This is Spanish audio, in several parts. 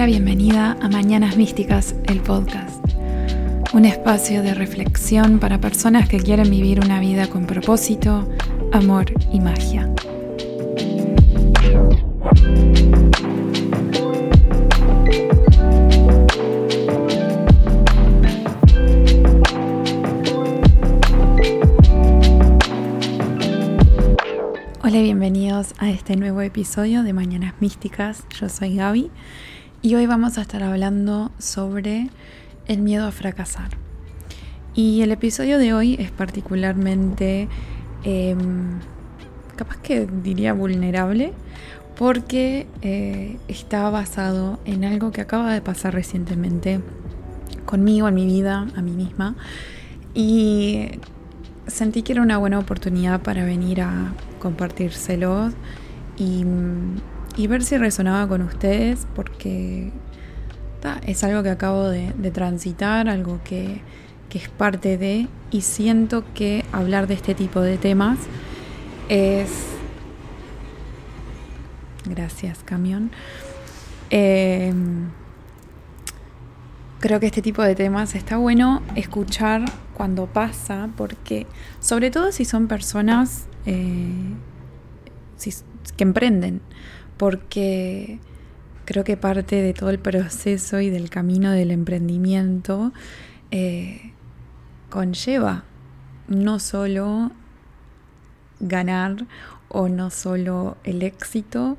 la bienvenida a Mañanas Místicas, el podcast. Un espacio de reflexión para personas que quieren vivir una vida con propósito, amor y magia. Hola, bienvenidos a este nuevo episodio de Mañanas Místicas. Yo soy Gaby y hoy vamos a estar hablando sobre el miedo a fracasar. Y el episodio de hoy es particularmente, em, capaz que diría vulnerable, porque eh, está basado en algo que acaba de pasar recientemente conmigo, en mi vida, a mí misma. Y sentí que era una buena oportunidad para venir a compartírselos y y ver si resonaba con ustedes porque es algo que acabo de, transitar, algo que, es parte de y siento que hablar de este tipo de temas es... Gracias, camión. Em, creo que este tipo de temas está bueno escuchar cuando pasa, porque sobre todo si son personas eh, que emprenden, porque creo que parte de todo el proceso y del camino del emprendimiento eh, conlleva no solo ganar o no solo el éxito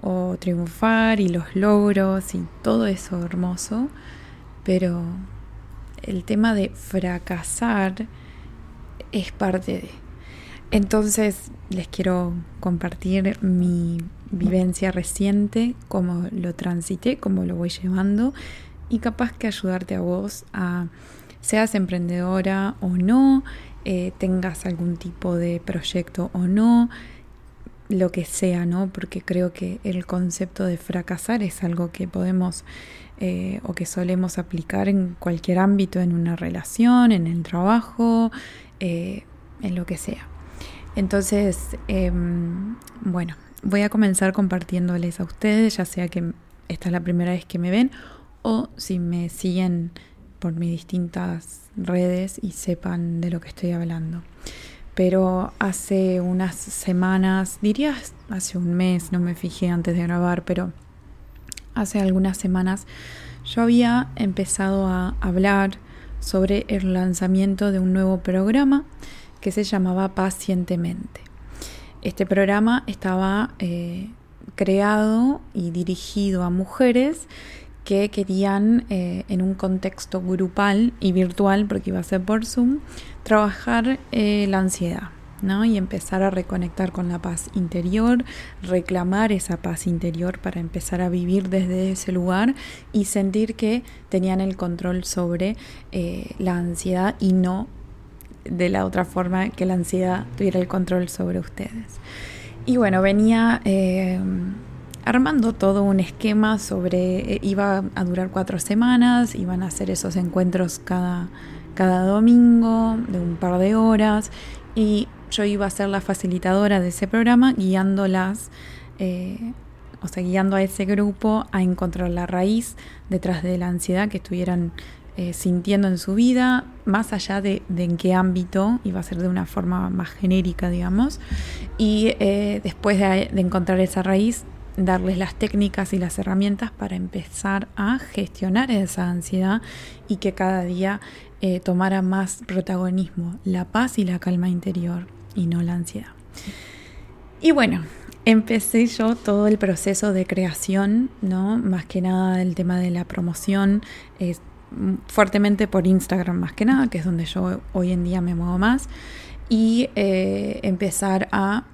o triunfar y los logros y todo eso hermoso, pero el tema de fracasar es parte de. Entonces les quiero compartir mi vivencia reciente, cómo lo transité, cómo lo voy llevando y capaz que ayudarte a vos a, seas emprendedora o no, eh, tengas algún tipo de proyecto o no, lo que sea, ¿no? Porque creo que el concepto de fracasar es algo que podemos eh, o que solemos aplicar en cualquier ámbito, en una relación, en el trabajo, eh, en lo que sea. Entonces, em, bueno, voy a comenzar compartiéndoles a ustedes, ya sea que esta es la primera vez que me ven o si me siguen por mis distintas redes y sepan de lo que estoy hablando. Pero hace unas semanas, diría hace un mes, no me fijé antes de grabar, pero hace algunas semanas yo había empezado a hablar sobre el lanzamiento de un nuevo programa que se llamaba Pacientemente. Este programa estaba eh, creado y dirigido a mujeres que querían eh, en un contexto grupal y virtual, porque iba a ser por Zoom, trabajar eh, la ansiedad. ¿no? y empezar a reconectar con la paz interior, reclamar esa paz interior para empezar a vivir desde ese lugar y sentir que tenían el control sobre la ansiedad y no de la otra forma que la ansiedad tuviera el control sobre ustedes. Y bueno, venía eh, armando todo un esquema sobre, eh, iba a durar cuatro semanas, iban a hacer esos encuentros cada, cada domingo de un par de horas y yo iba a ser la facilitadora de ese programa guiándolas. Eh, o sea, guiando a ese grupo a encontrar la raíz detrás de la ansiedad que estuvieran eh, sintiendo en su vida, más allá de, en qué ámbito, y va a ser de una forma más genérica, digamos, y eh, después de, encontrar esa raíz, darles las técnicas y las herramientas para empezar a gestionar esa ansiedad y que cada día eh, tomara más protagonismo la paz y la calma interior y no la ansiedad. Y bueno, empecé yo todo el proceso de creación, ¿no? Más que nada el tema de la promoción, fuertemente por Instagram más que nada, que es donde yo hoy en día me muevo más, y eh, empezar a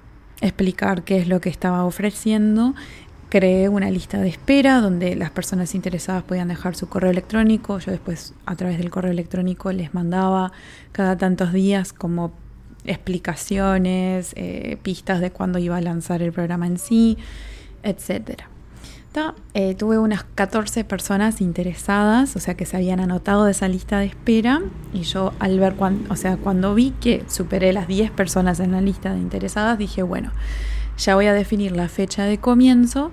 explicar qué es lo que estaba ofreciendo. Creé una lista de espera donde las personas interesadas podían dejar su correo electrónico. Yo después a través del correo electrónico les mandaba cada tantos días como explicaciones, eh, pistas de cuándo iba a lanzar el programa en sí, etcétera. Eh, tuve unas 14 personas interesadas, o sea que se habían anotado de esa lista de espera y yo al ver, cuando, o sea, cuando vi que superé las 10 personas en la lista de interesadas, dije, bueno, ya voy a definir la fecha de comienzo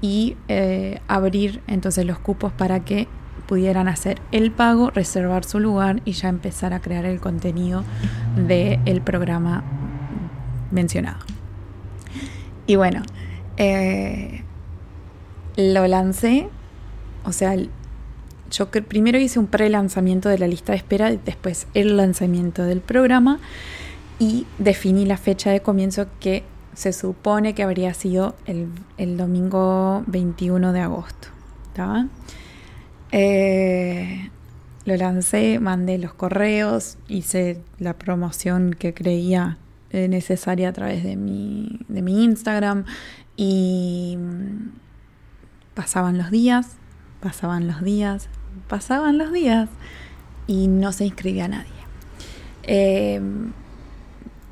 y eh, abrir entonces los cupos para que pudieran hacer el pago, reservar su lugar y ya empezar a crear el contenido del programa mencionado. Y bueno, eh, lo lancé, o sea, yo primero hice un pre-lanzamiento de la lista de espera, después el lanzamiento del programa y definí la fecha de comienzo que se supone que habría sido el, domingo 21 de agosto. Eh, lo lancé, mandé los correos, hice la promoción que creía necesaria a través de mi, de mi Instagram y pasaban los días, pasaban los días, pasaban los días y no se inscribía nadie. Eh,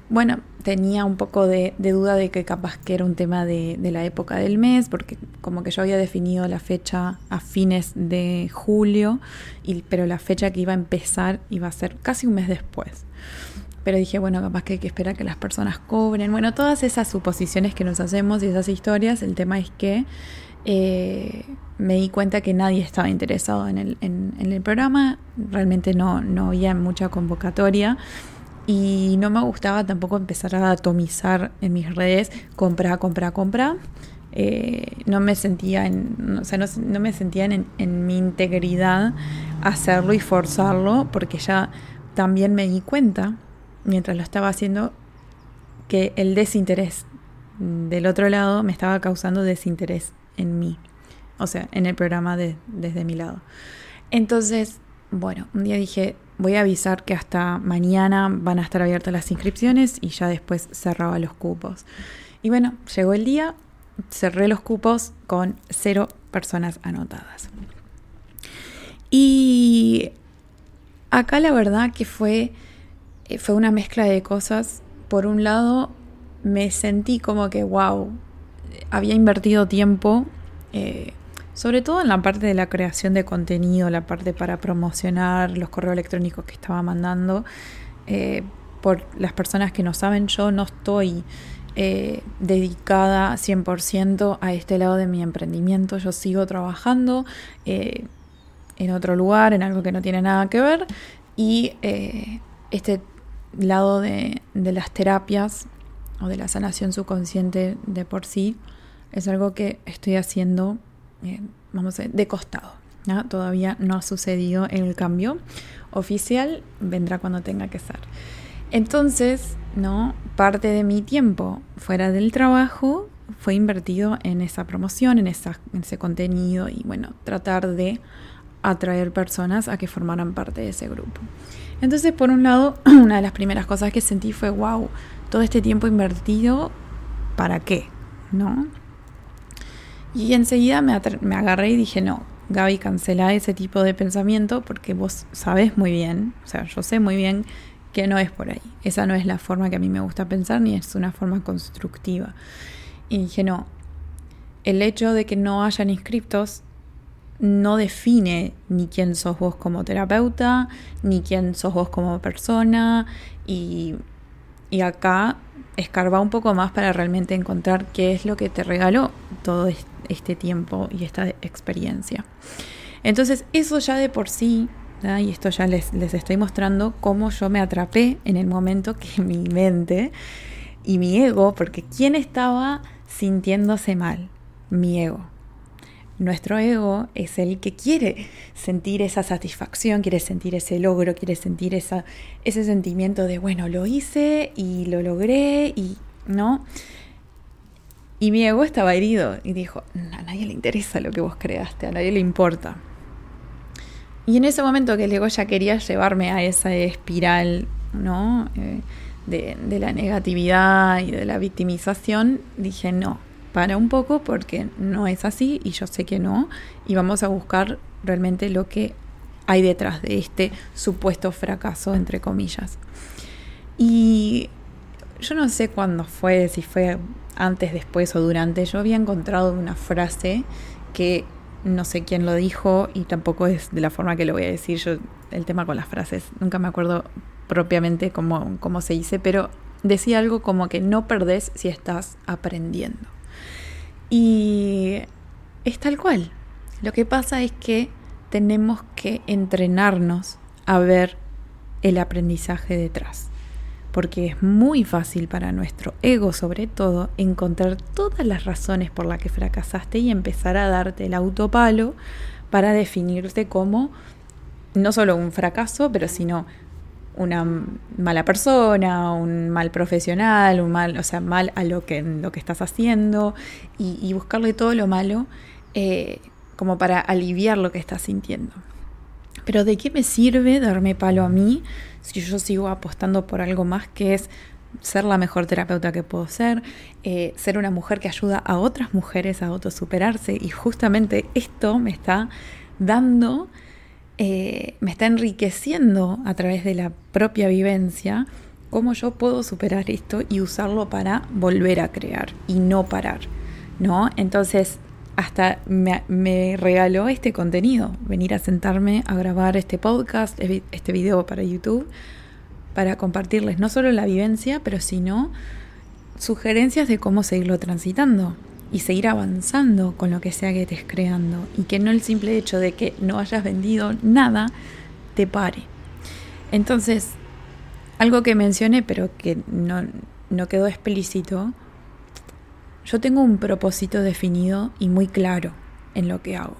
bueno, tenía un poco de, duda de que capaz que era un tema de, la época del mes, porque como que yo había definido la fecha a fines de julio, pero la fecha que iba a empezar iba a ser casi un mes después. Pero dije, bueno, capaz que hay que esperar que las personas cobren. Bueno, todas esas suposiciones que nos hacemos y esas historias, el tema es que eh, me di cuenta que nadie estaba interesado en el, en, programa, realmente no, no había mucha convocatoria y no me gustaba tampoco empezar a atomizar en mis redes, compra, compra, compra. Eh, no me sentía en, o sea, no, me sentía en, en, mi integridad hacerlo y forzarlo, porque ya también me di cuenta, mientras lo estaba haciendo, que el desinterés del otro lado me estaba causando desinterés en mí, o sea, en el programa de, desde mi lado. Entonces, bueno, un día dije, voy a avisar que hasta mañana van a estar abiertas las inscripciones y ya después cerraba los cupos. Y bueno, llegó el día, cerré los cupos con cero personas anotadas. Y acá la verdad que fue, eh, fue una mezcla de cosas. Por un lado, me sentí como que, wow, había invertido tiempo. Eh, sobre todo en la parte de la creación de contenido, la parte para promocionar los correos electrónicos que estaba mandando. Eh, por las personas que no saben, yo no estoy eh, dedicada 100% a este lado de mi emprendimiento. Yo sigo trabajando eh, en otro lugar, en algo que no tiene nada que ver. Y este lado de, de las terapias o de la sanación subconsciente de por sí es algo que estoy haciendo vamos a de costado. Todavía no ha sucedido el cambio oficial, vendrá cuando tenga que ser. Entonces, ¿no? Parte de mi tiempo fuera del trabajo fue invertido en esa promoción, en, en ese contenido y bueno, tratar de atraer personas a que formaran parte de ese grupo. Entonces, por un lado, una de las primeras cosas que sentí fue, wow, todo este tiempo invertido, ¿para qué? ¿No? Y enseguida me, me agarré y dije, no, Gaby, cancela ese tipo de pensamiento porque vos sabés muy bien, o sea, yo sé muy bien que no es por ahí. Esa no es la forma que a mí me gusta pensar ni es una forma constructiva. Y dije, no, el hecho de que no hayan inscriptos no define ni quién sos vos como terapeuta, ni quién sos vos como persona. Y, y acá escarba un poco más para realmente encontrar qué es lo que te regaló todo este tiempo y esta experiencia. Entonces, eso ya de por sí, y esto ya les, les estoy mostrando cómo yo me atrapé en el momento que mi mente y mi ego, porque ¿quién estaba sintiéndose mal? Mi ego. Nuestro ego es el que quiere sentir esa satisfacción, quiere sentir ese logro, quiere sentir esa, ese sentimiento de, bueno, lo hice y lo logré y, ¿no? Y mi ego estaba herido y dijo, a nadie le interesa lo que vos creaste, a nadie le importa. Y en ese momento que el ego ya quería llevarme a esa espiral, ¿no? Eh, de, de, la negatividad y de la victimización, dije, no, para un poco porque no es así y yo sé que no, y vamos a buscar realmente lo que hay detrás de este supuesto fracaso, entre comillas. Y yo no sé cuándo fue, si fue antes, después o durante, yo había encontrado una frase que no sé quién lo dijo y tampoco es de la forma que lo voy a decir yo, el tema con las frases, nunca me acuerdo propiamente cómo, cómo se dice, pero decía algo como que no perdés si estás aprendiendo. Y es tal cual. Lo que pasa es que tenemos que entrenarnos a ver el aprendizaje detrás. Porque es muy fácil para nuestro ego, sobre todo, encontrar todas las razones por las que fracasaste y empezar a darte el autopalo para definirte como no solo un fracaso, pero sino una mala persona, un mal profesional, un mal, o sea, mal a lo que, lo que estás haciendo y, buscarle todo lo malo eh, como para aliviar lo que estás sintiendo. Pero ¿de qué me sirve darme palo a mí si yo sigo apostando por algo más que es ser la mejor terapeuta que puedo ser, eh, ser una mujer que ayuda a otras mujeres a autosuperarse y justamente esto me está dando eh, me está enriqueciendo a través de la propia vivencia cómo yo puedo superar esto y usarlo para volver a crear y no parar, ¿no? Entonces, hasta me, me, regaló este contenido, venir a sentarme a grabar este podcast, este video para YouTube, para compartirles no solo la vivencia, pero sino sugerencias de cómo seguirlo transitando y seguir avanzando con lo que sea que estés creando y que no el simple hecho de que no hayas vendido nada te pare. Entonces, algo que mencioné pero que no, no quedó explícito, yo tengo un propósito definido y muy claro en lo que hago.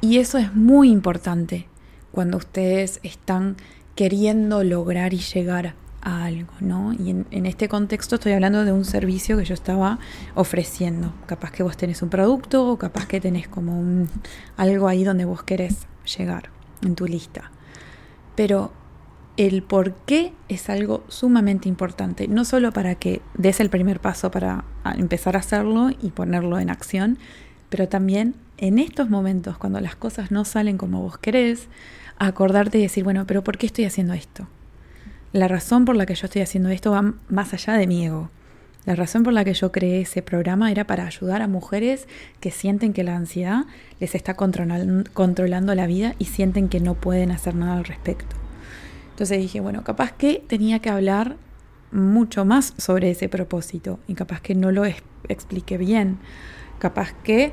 Y eso es muy importante cuando ustedes están queriendo lograr y llegar algo, ¿no? Y en, este contexto estoy hablando de un servicio que yo estaba ofreciendo. Capaz que vos tenés un producto o capaz que tenés como un, algo ahí donde vos querés llegar en tu lista. Pero el por qué es algo sumamente importante, no solo para que des el primer paso para empezar a hacerlo y ponerlo en acción, pero también en estos momentos, cuando las cosas no salen como vos querés, acordarte y decir, bueno, pero ¿por qué estoy haciendo esto? La razón por la que yo estoy haciendo esto va más allá de mi ego. La razón por la que yo creé ese programa era para ayudar a mujeres que sienten que la ansiedad les está controlando la vida y sienten que no pueden hacer nada al respecto. Entonces dije, bueno, capaz que tenía que hablar mucho más sobre ese propósito y capaz que no lo expliqué bien. Capaz que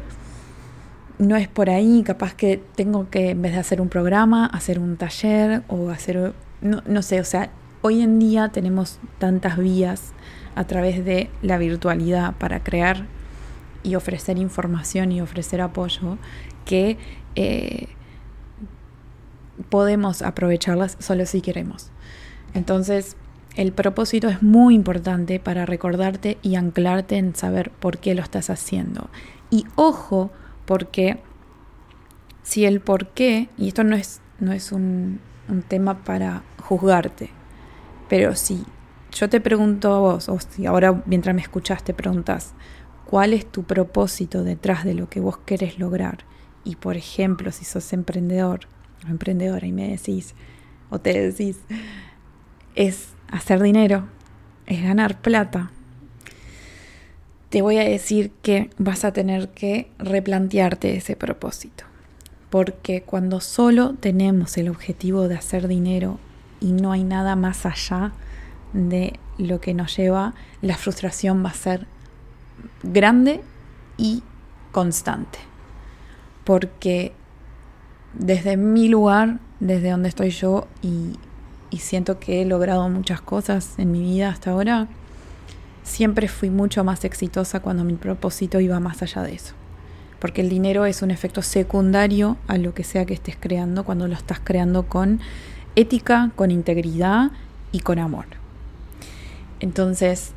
no es por ahí, capaz que tengo que, en vez de hacer un programa, hacer un taller o hacer, no, no sé, o sea, Hoy en día tenemos tantas vías a través de la virtualidad para crear y ofrecer información y ofrecer apoyo que eh, podemos aprovecharlas solo si queremos. Entonces, el propósito es muy importante para recordarte y anclarte en saber por qué lo estás haciendo. Y ojo, porque si el por qué, y esto no es, no es un, un tema para juzgarte, pero si yo te pregunto a vos, o si ahora mientras me escuchas te preguntas, ¿cuál es tu propósito detrás de lo que vos querés lograr? Y por ejemplo, si sos emprendedor o emprendedora y me decís, o te decís, es hacer dinero, es ganar plata, te voy a decir que vas a tener que replantearte ese propósito. Porque cuando solo tenemos el objetivo de hacer dinero y no hay nada más allá de lo que nos lleva, la frustración va a ser grande y constante. Porque desde mi lugar, desde donde estoy yo y, y siento que he logrado muchas cosas en mi vida hasta ahora, siempre fui mucho más exitosa cuando mi propósito iba más allá de eso. Porque el dinero es un efecto secundario a lo que sea que estés creando cuando lo estás creando con ética, con integridad y con amor. Entonces,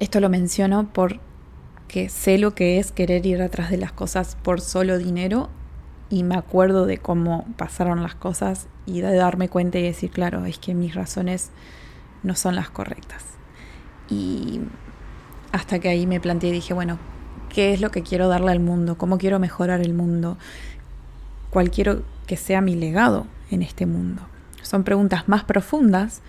esto lo menciono porque sé lo que es querer ir atrás de las cosas por solo dinero y me acuerdo de cómo pasaron las cosas y de darme cuenta y decir, claro, es que mis razones no son las correctas. Y hasta que ahí me planteé y dije, bueno, ¿qué es lo que quiero darle al mundo? ¿Cómo quiero mejorar el mundo? ¿Cuál quiero que sea mi legado? En este mundo. Son preguntas más profundas,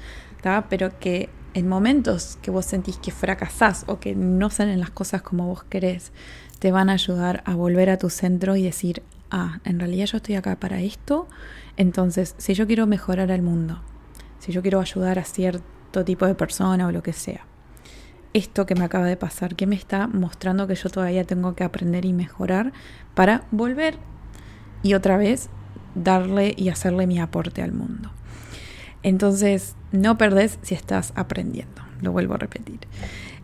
pero que en momentos que vos sentís que fracasás o que no salen las cosas como vos querés, te van a ayudar a volver a tu centro y decir, ah, en realidad yo estoy acá para esto, entonces si yo quiero mejorar el mundo, si yo quiero ayudar a cierto tipo de persona o lo que sea, esto que me acaba de pasar? ¿Qué me está mostrando que yo todavía tengo que aprender y mejorar para volver y otra vez darle y hacerle mi aporte al mundo? Entonces, no perdés si estás aprendiendo, lo vuelvo a repetir.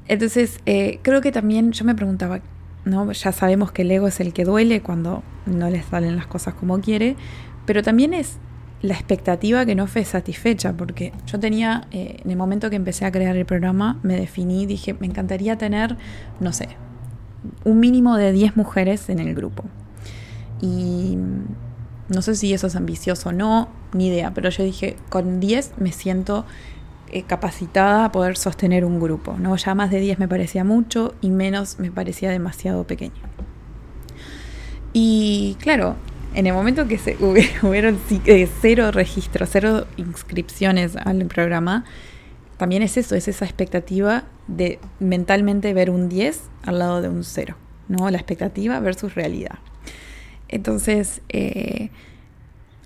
Entonces, eh, creo que también yo me preguntaba, ¿no? Ya sabemos que el ego es el que duele cuando no le salen las cosas como quiere, pero también es la expectativa que no fue satisfecha, porque yo tenía, eh, en el momento que empecé a crear el programa, me definí, dije, me encantaría tener, no sé, un mínimo de 10 mujeres en el grupo. Y no sé si eso es ambicioso o no, ni idea, pero yo dije, con 10 me siento eh, capacitada a poder sostener un grupo. ¿no? Ya más de 10 me parecía mucho y menos me parecía demasiado pequeño. Y claro, en el momento que se hubieron eh, cero registros, cero inscripciones al programa, también es eso, es esa expectativa de mentalmente ver un 10 al lado de un 0, ¿no? La expectativa versus realidad. Entonces, eh,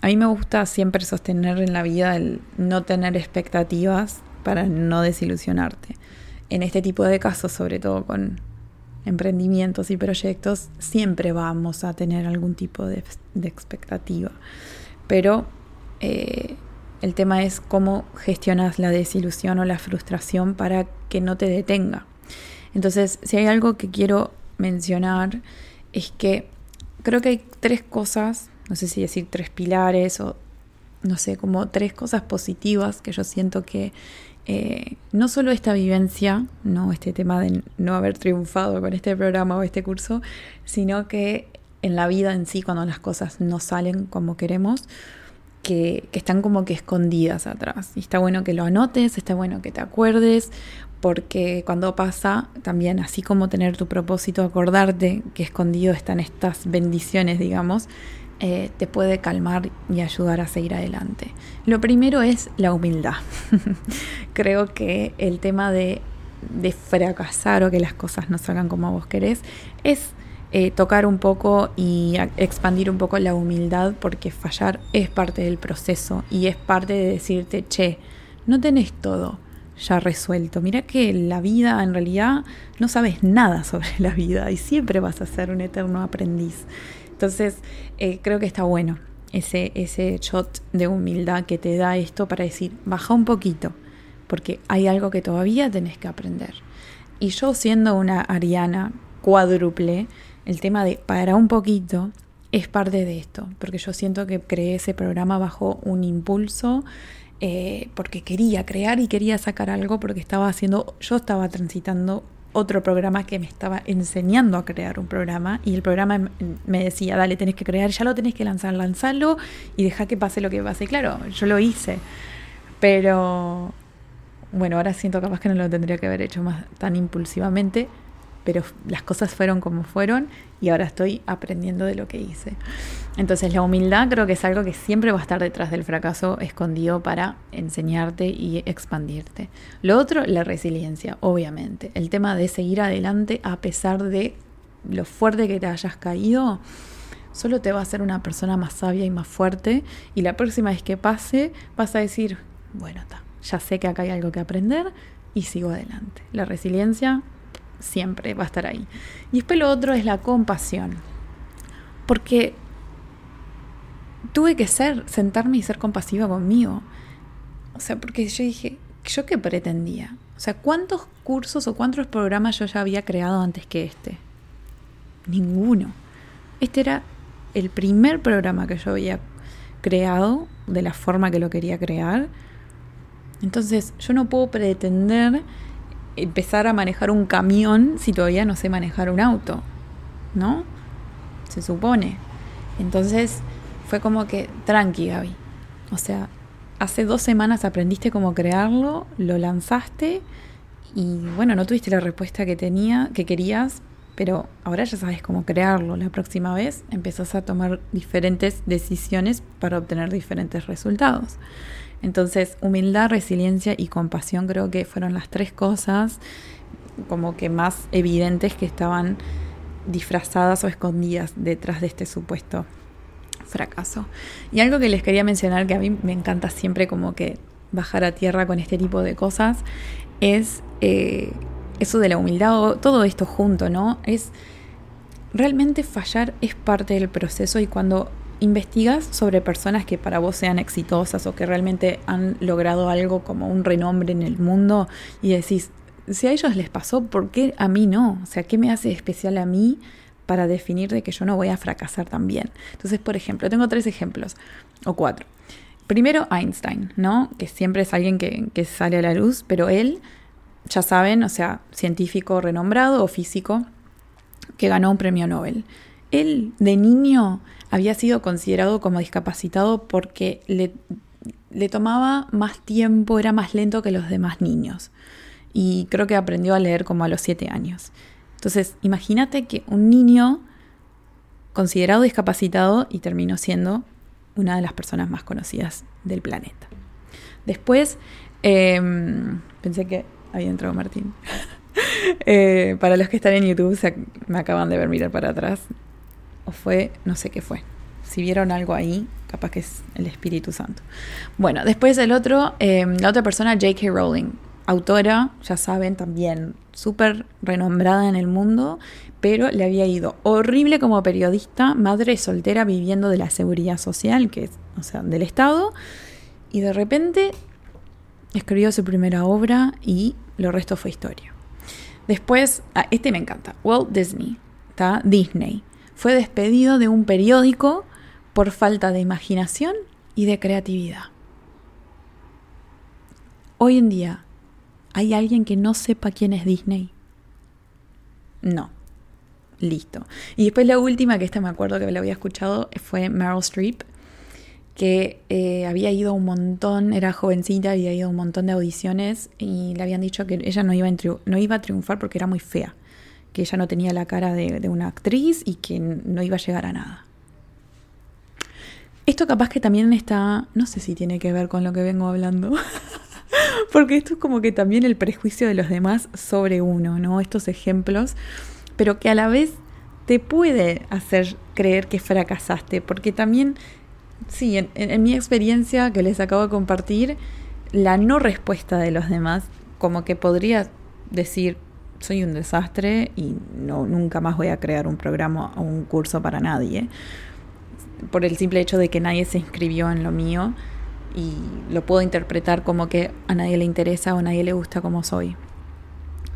a mí me gusta siempre sostener en la vida el no tener expectativas para no desilusionarte. En este tipo de casos, sobre todo con emprendimientos y proyectos, siempre vamos a tener algún tipo de, expectativa. Pero eh, el tema es cómo gestionas la desilusión o la frustración para que no te detenga. Entonces, si hay algo que quiero mencionar, es que creo que hay tres cosas, no sé si decir tres pilares o no sé, como tres cosas positivas que yo siento que eh, no solo esta vivencia, no este tema de no haber triunfado con este programa o este curso, sino que en la vida en sí, cuando las cosas no salen como queremos, que, que, están como que escondidas atrás. Y está bueno que lo anotes, está bueno que te acuerdes, porque cuando pasa, también así como tener tu propósito, acordarte que escondido están estas bendiciones, digamos, eh, te puede calmar y ayudar a seguir adelante. Lo primero es la humildad. Creo que el tema de, fracasar o que las cosas no salgan como vos querés es eh, tocar un poco y expandir un poco la humildad porque fallar es parte del proceso y es parte de decirte, che, no tenés todo ya resuelto. Mira que la vida en realidad no sabes nada sobre la vida y siempre vas a ser un eterno aprendiz. Entonces, eh, creo que está bueno ese, ese shot de humildad que te da esto para decir, baja un poquito, porque hay algo que todavía tenés que aprender. Y yo siendo una ariana cuádruple, el tema de para un poquito es parte de esto, porque yo siento que creé ese programa bajo un impulso, eh, porque quería crear y quería sacar algo, porque estaba haciendo, yo estaba transitando otro programa que me estaba enseñando a crear un programa y el programa me decía, dale, tenés que crear, ya lo tenés que lanzar, lanzarlo y deja que pase lo que pase. claro, yo lo hice, pero bueno, ahora siento capaz que no lo tendría que haber hecho más tan impulsivamente, pero las cosas fueron como fueron y ahora estoy aprendiendo de lo que hice. Entonces la humildad creo que es algo que siempre va a estar detrás del fracaso escondido para enseñarte y expandirte. Lo otro, la resiliencia, obviamente. El tema de seguir adelante a pesar de lo fuerte que te hayas caído, solo te va a hacer una persona más sabia y más fuerte y la próxima vez que pase vas a decir, bueno, ya sé que acá hay algo que aprender y sigo adelante. La resiliencia siempre va a estar ahí. Y después lo otro es la compasión. Porque tuve que ser, sentarme y ser compasiva conmigo. O sea, porque yo dije, ¿yo qué pretendía? O sea, ¿cuántos cursos o cuántos programas yo ya había creado antes que este? Ninguno. Este era el primer programa que yo había creado de la forma que lo quería crear. Entonces, yo no puedo pretender empezar a manejar un camión si todavía no sé manejar un auto, ¿no? Se supone. Entonces fue como que, tranqui Gaby. O sea, hace dos semanas aprendiste cómo crearlo, lo lanzaste y bueno, no tuviste la respuesta que tenía, que querías, pero ahora ya sabes cómo crearlo. La próxima vez empezás a tomar diferentes decisiones para obtener diferentes resultados. Entonces, humildad, resiliencia y compasión creo que fueron las tres cosas como que más evidentes que estaban disfrazadas o escondidas detrás de este supuesto fracaso. Y algo que les quería mencionar que a mí me encanta siempre como que bajar a tierra con este tipo de cosas es eh, eso de la humildad, todo esto junto, ¿no? Es realmente fallar es parte del proceso y cuando investigas sobre personas que para vos sean exitosas o que realmente han logrado algo como un renombre en el mundo y decís, si a ellos les pasó, ¿por qué a mí no? O sea, ¿qué me hace especial a mí para definir de que yo no voy a fracasar también? Entonces, por ejemplo, tengo tres ejemplos o cuatro. Primero, Einstein, ¿no? Que siempre es alguien que, que sale a la luz, pero él, ya saben, o sea, científico renombrado o físico, que ganó un premio Nobel. Él, de niño, había sido considerado como discapacitado porque le, tomaba más tiempo, era más lento que los demás niños. Y creo que aprendió a leer como a los siete años. Entonces, imagínate que un niño considerado discapacitado y terminó siendo una de las personas más conocidas del planeta. Después, em, pensé que había entrado Martín. Eh, para los que están en YouTube, me acaban de ver mirar para atrás. O fue, no sé qué fue. Si vieron algo ahí, capaz que es el Espíritu Santo. Bueno, después el otro, em, la otra persona, J.K. Rowling. Autora, ya saben, también súper renombrada en el mundo, pero le había ido horrible como periodista, madre soltera viviendo de la seguridad social, que es, o sea, del Estado, y de repente escribió su primera obra y lo resto fue historia. Después, ah, este me encanta, Walt Disney, está Disney. Fue despedido de un periódico por falta de imaginación y de creatividad. Hoy en día, ¿hay alguien que no sepa quién es Disney? No. Listo. Y después la última, que esta me acuerdo que la había escuchado, fue Meryl Streep, que eh, había ido a un montón, era jovencita, había ido a un montón de audiciones y le habían dicho que ella no iba, a no iba a triunfar porque era muy fea, que ella no tenía la cara de, una actriz y que no iba a llegar a nada. Esto capaz que también está, no sé si tiene que ver con lo que vengo hablando, porque esto es como que también el prejuicio de los demás sobre uno, ¿no? Estos ejemplos, pero que a la vez te puede hacer creer que fracasaste, porque también sí, en, mi experiencia que les acabo de compartir, la no respuesta de los demás, como que podría decir, soy un desastre y no, nunca más voy a crear un programa o un curso para nadie, por el simple hecho de que nadie se inscribió en lo mío y lo puedo interpretar como que a nadie le interesa o a nadie le gusta como soy.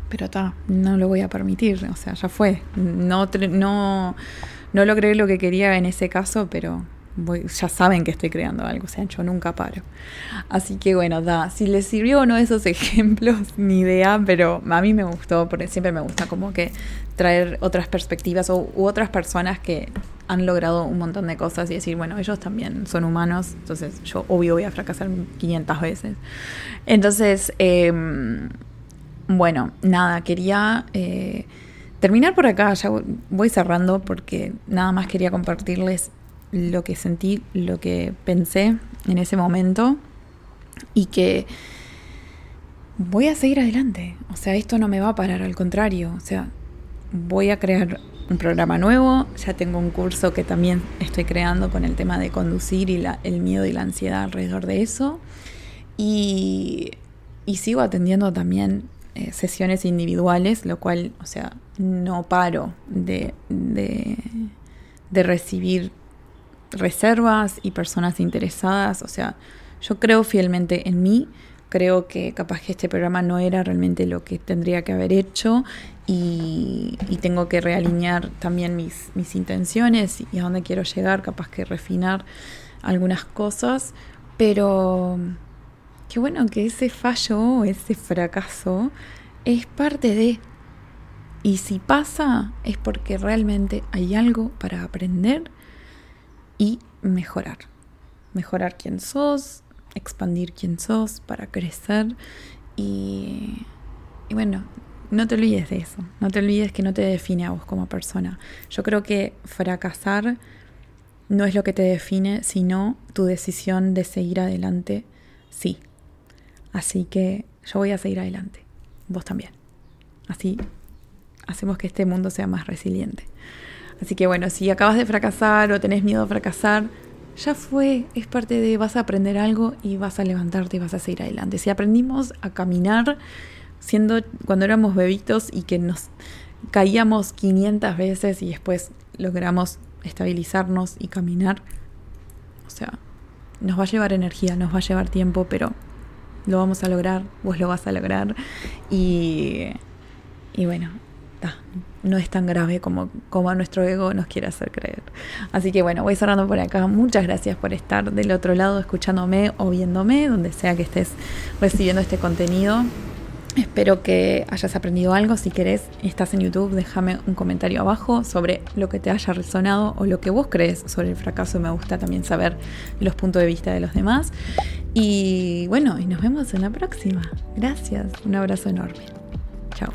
Pero está, no lo voy a permitir, o sea, ya fue. No, no, no logré lo que quería en ese caso, pero ya saben que estoy creando algo, o sea, yo nunca paro. Así que bueno, da, si les sirvió o no esos ejemplos, ni idea, pero a mí me gustó, porque siempre me gusta como que traer otras perspectivas o, u otras personas que han logrado un montón de cosas y decir, bueno, ellos también son humanos, entonces yo obvio voy a fracasar 500 veces. Entonces, em, bueno, nada, quería... Eh, terminar por acá, ya voy cerrando porque nada más quería compartirles lo que sentí, lo que pensé en ese momento y que voy a seguir adelante. O sea, esto no me va a parar, al contrario. O sea, voy a crear un programa nuevo, ya tengo un curso que también estoy creando con el tema de conducir y la, el miedo y la ansiedad alrededor de eso. Y, sigo atendiendo también eh, sesiones individuales, lo cual, o sea, no paro de, de recibir reservas y personas interesadas. O sea, yo creo fielmente en mí. Creo que capaz que este programa no era realmente lo que tendría que haber hecho y, tengo que realinear también mis, mis intenciones y a dónde quiero llegar, capaz que refinar algunas cosas, pero qué bueno que ese fallo, ese fracaso, es parte de... Y si pasa es porque realmente hay algo para aprender y mejorar. Mejorar quién sos, expandir quién sos para crecer y, y bueno, no te olvides de eso, no te olvides que no te define a vos como persona. Yo creo que fracasar no es lo que te define, sino tu decisión de seguir adelante, sí. Así que yo voy a seguir adelante, vos también. Así hacemos que este mundo sea más resiliente. Así que bueno, si acabas de fracasar o tenés miedo a fracasar, ya fue, es parte de vas a aprender algo y vas a levantarte y vas a seguir adelante. Si aprendimos a caminar siendo cuando éramos bebitos y que nos caíamos 500 veces y después logramos estabilizarnos y caminar. O sea, nos va a llevar energía, nos va a llevar tiempo, pero lo vamos a lograr, vos lo vas a lograr. Y, y bueno, no es tan grave como, como nuestro ego nos quiere hacer creer. Así que bueno, voy cerrando por acá. Muchas gracias por estar del otro lado escuchándome o viéndome, donde sea que estés recibiendo este contenido. Espero que hayas aprendido algo. Si querés, estás en YouTube, déjame un comentario abajo sobre lo que te haya resonado o lo que vos crees sobre el fracaso. Me gusta también saber los puntos de vista de los demás. Y bueno, nos vemos en la próxima. Gracias. Un abrazo enorme. Chao.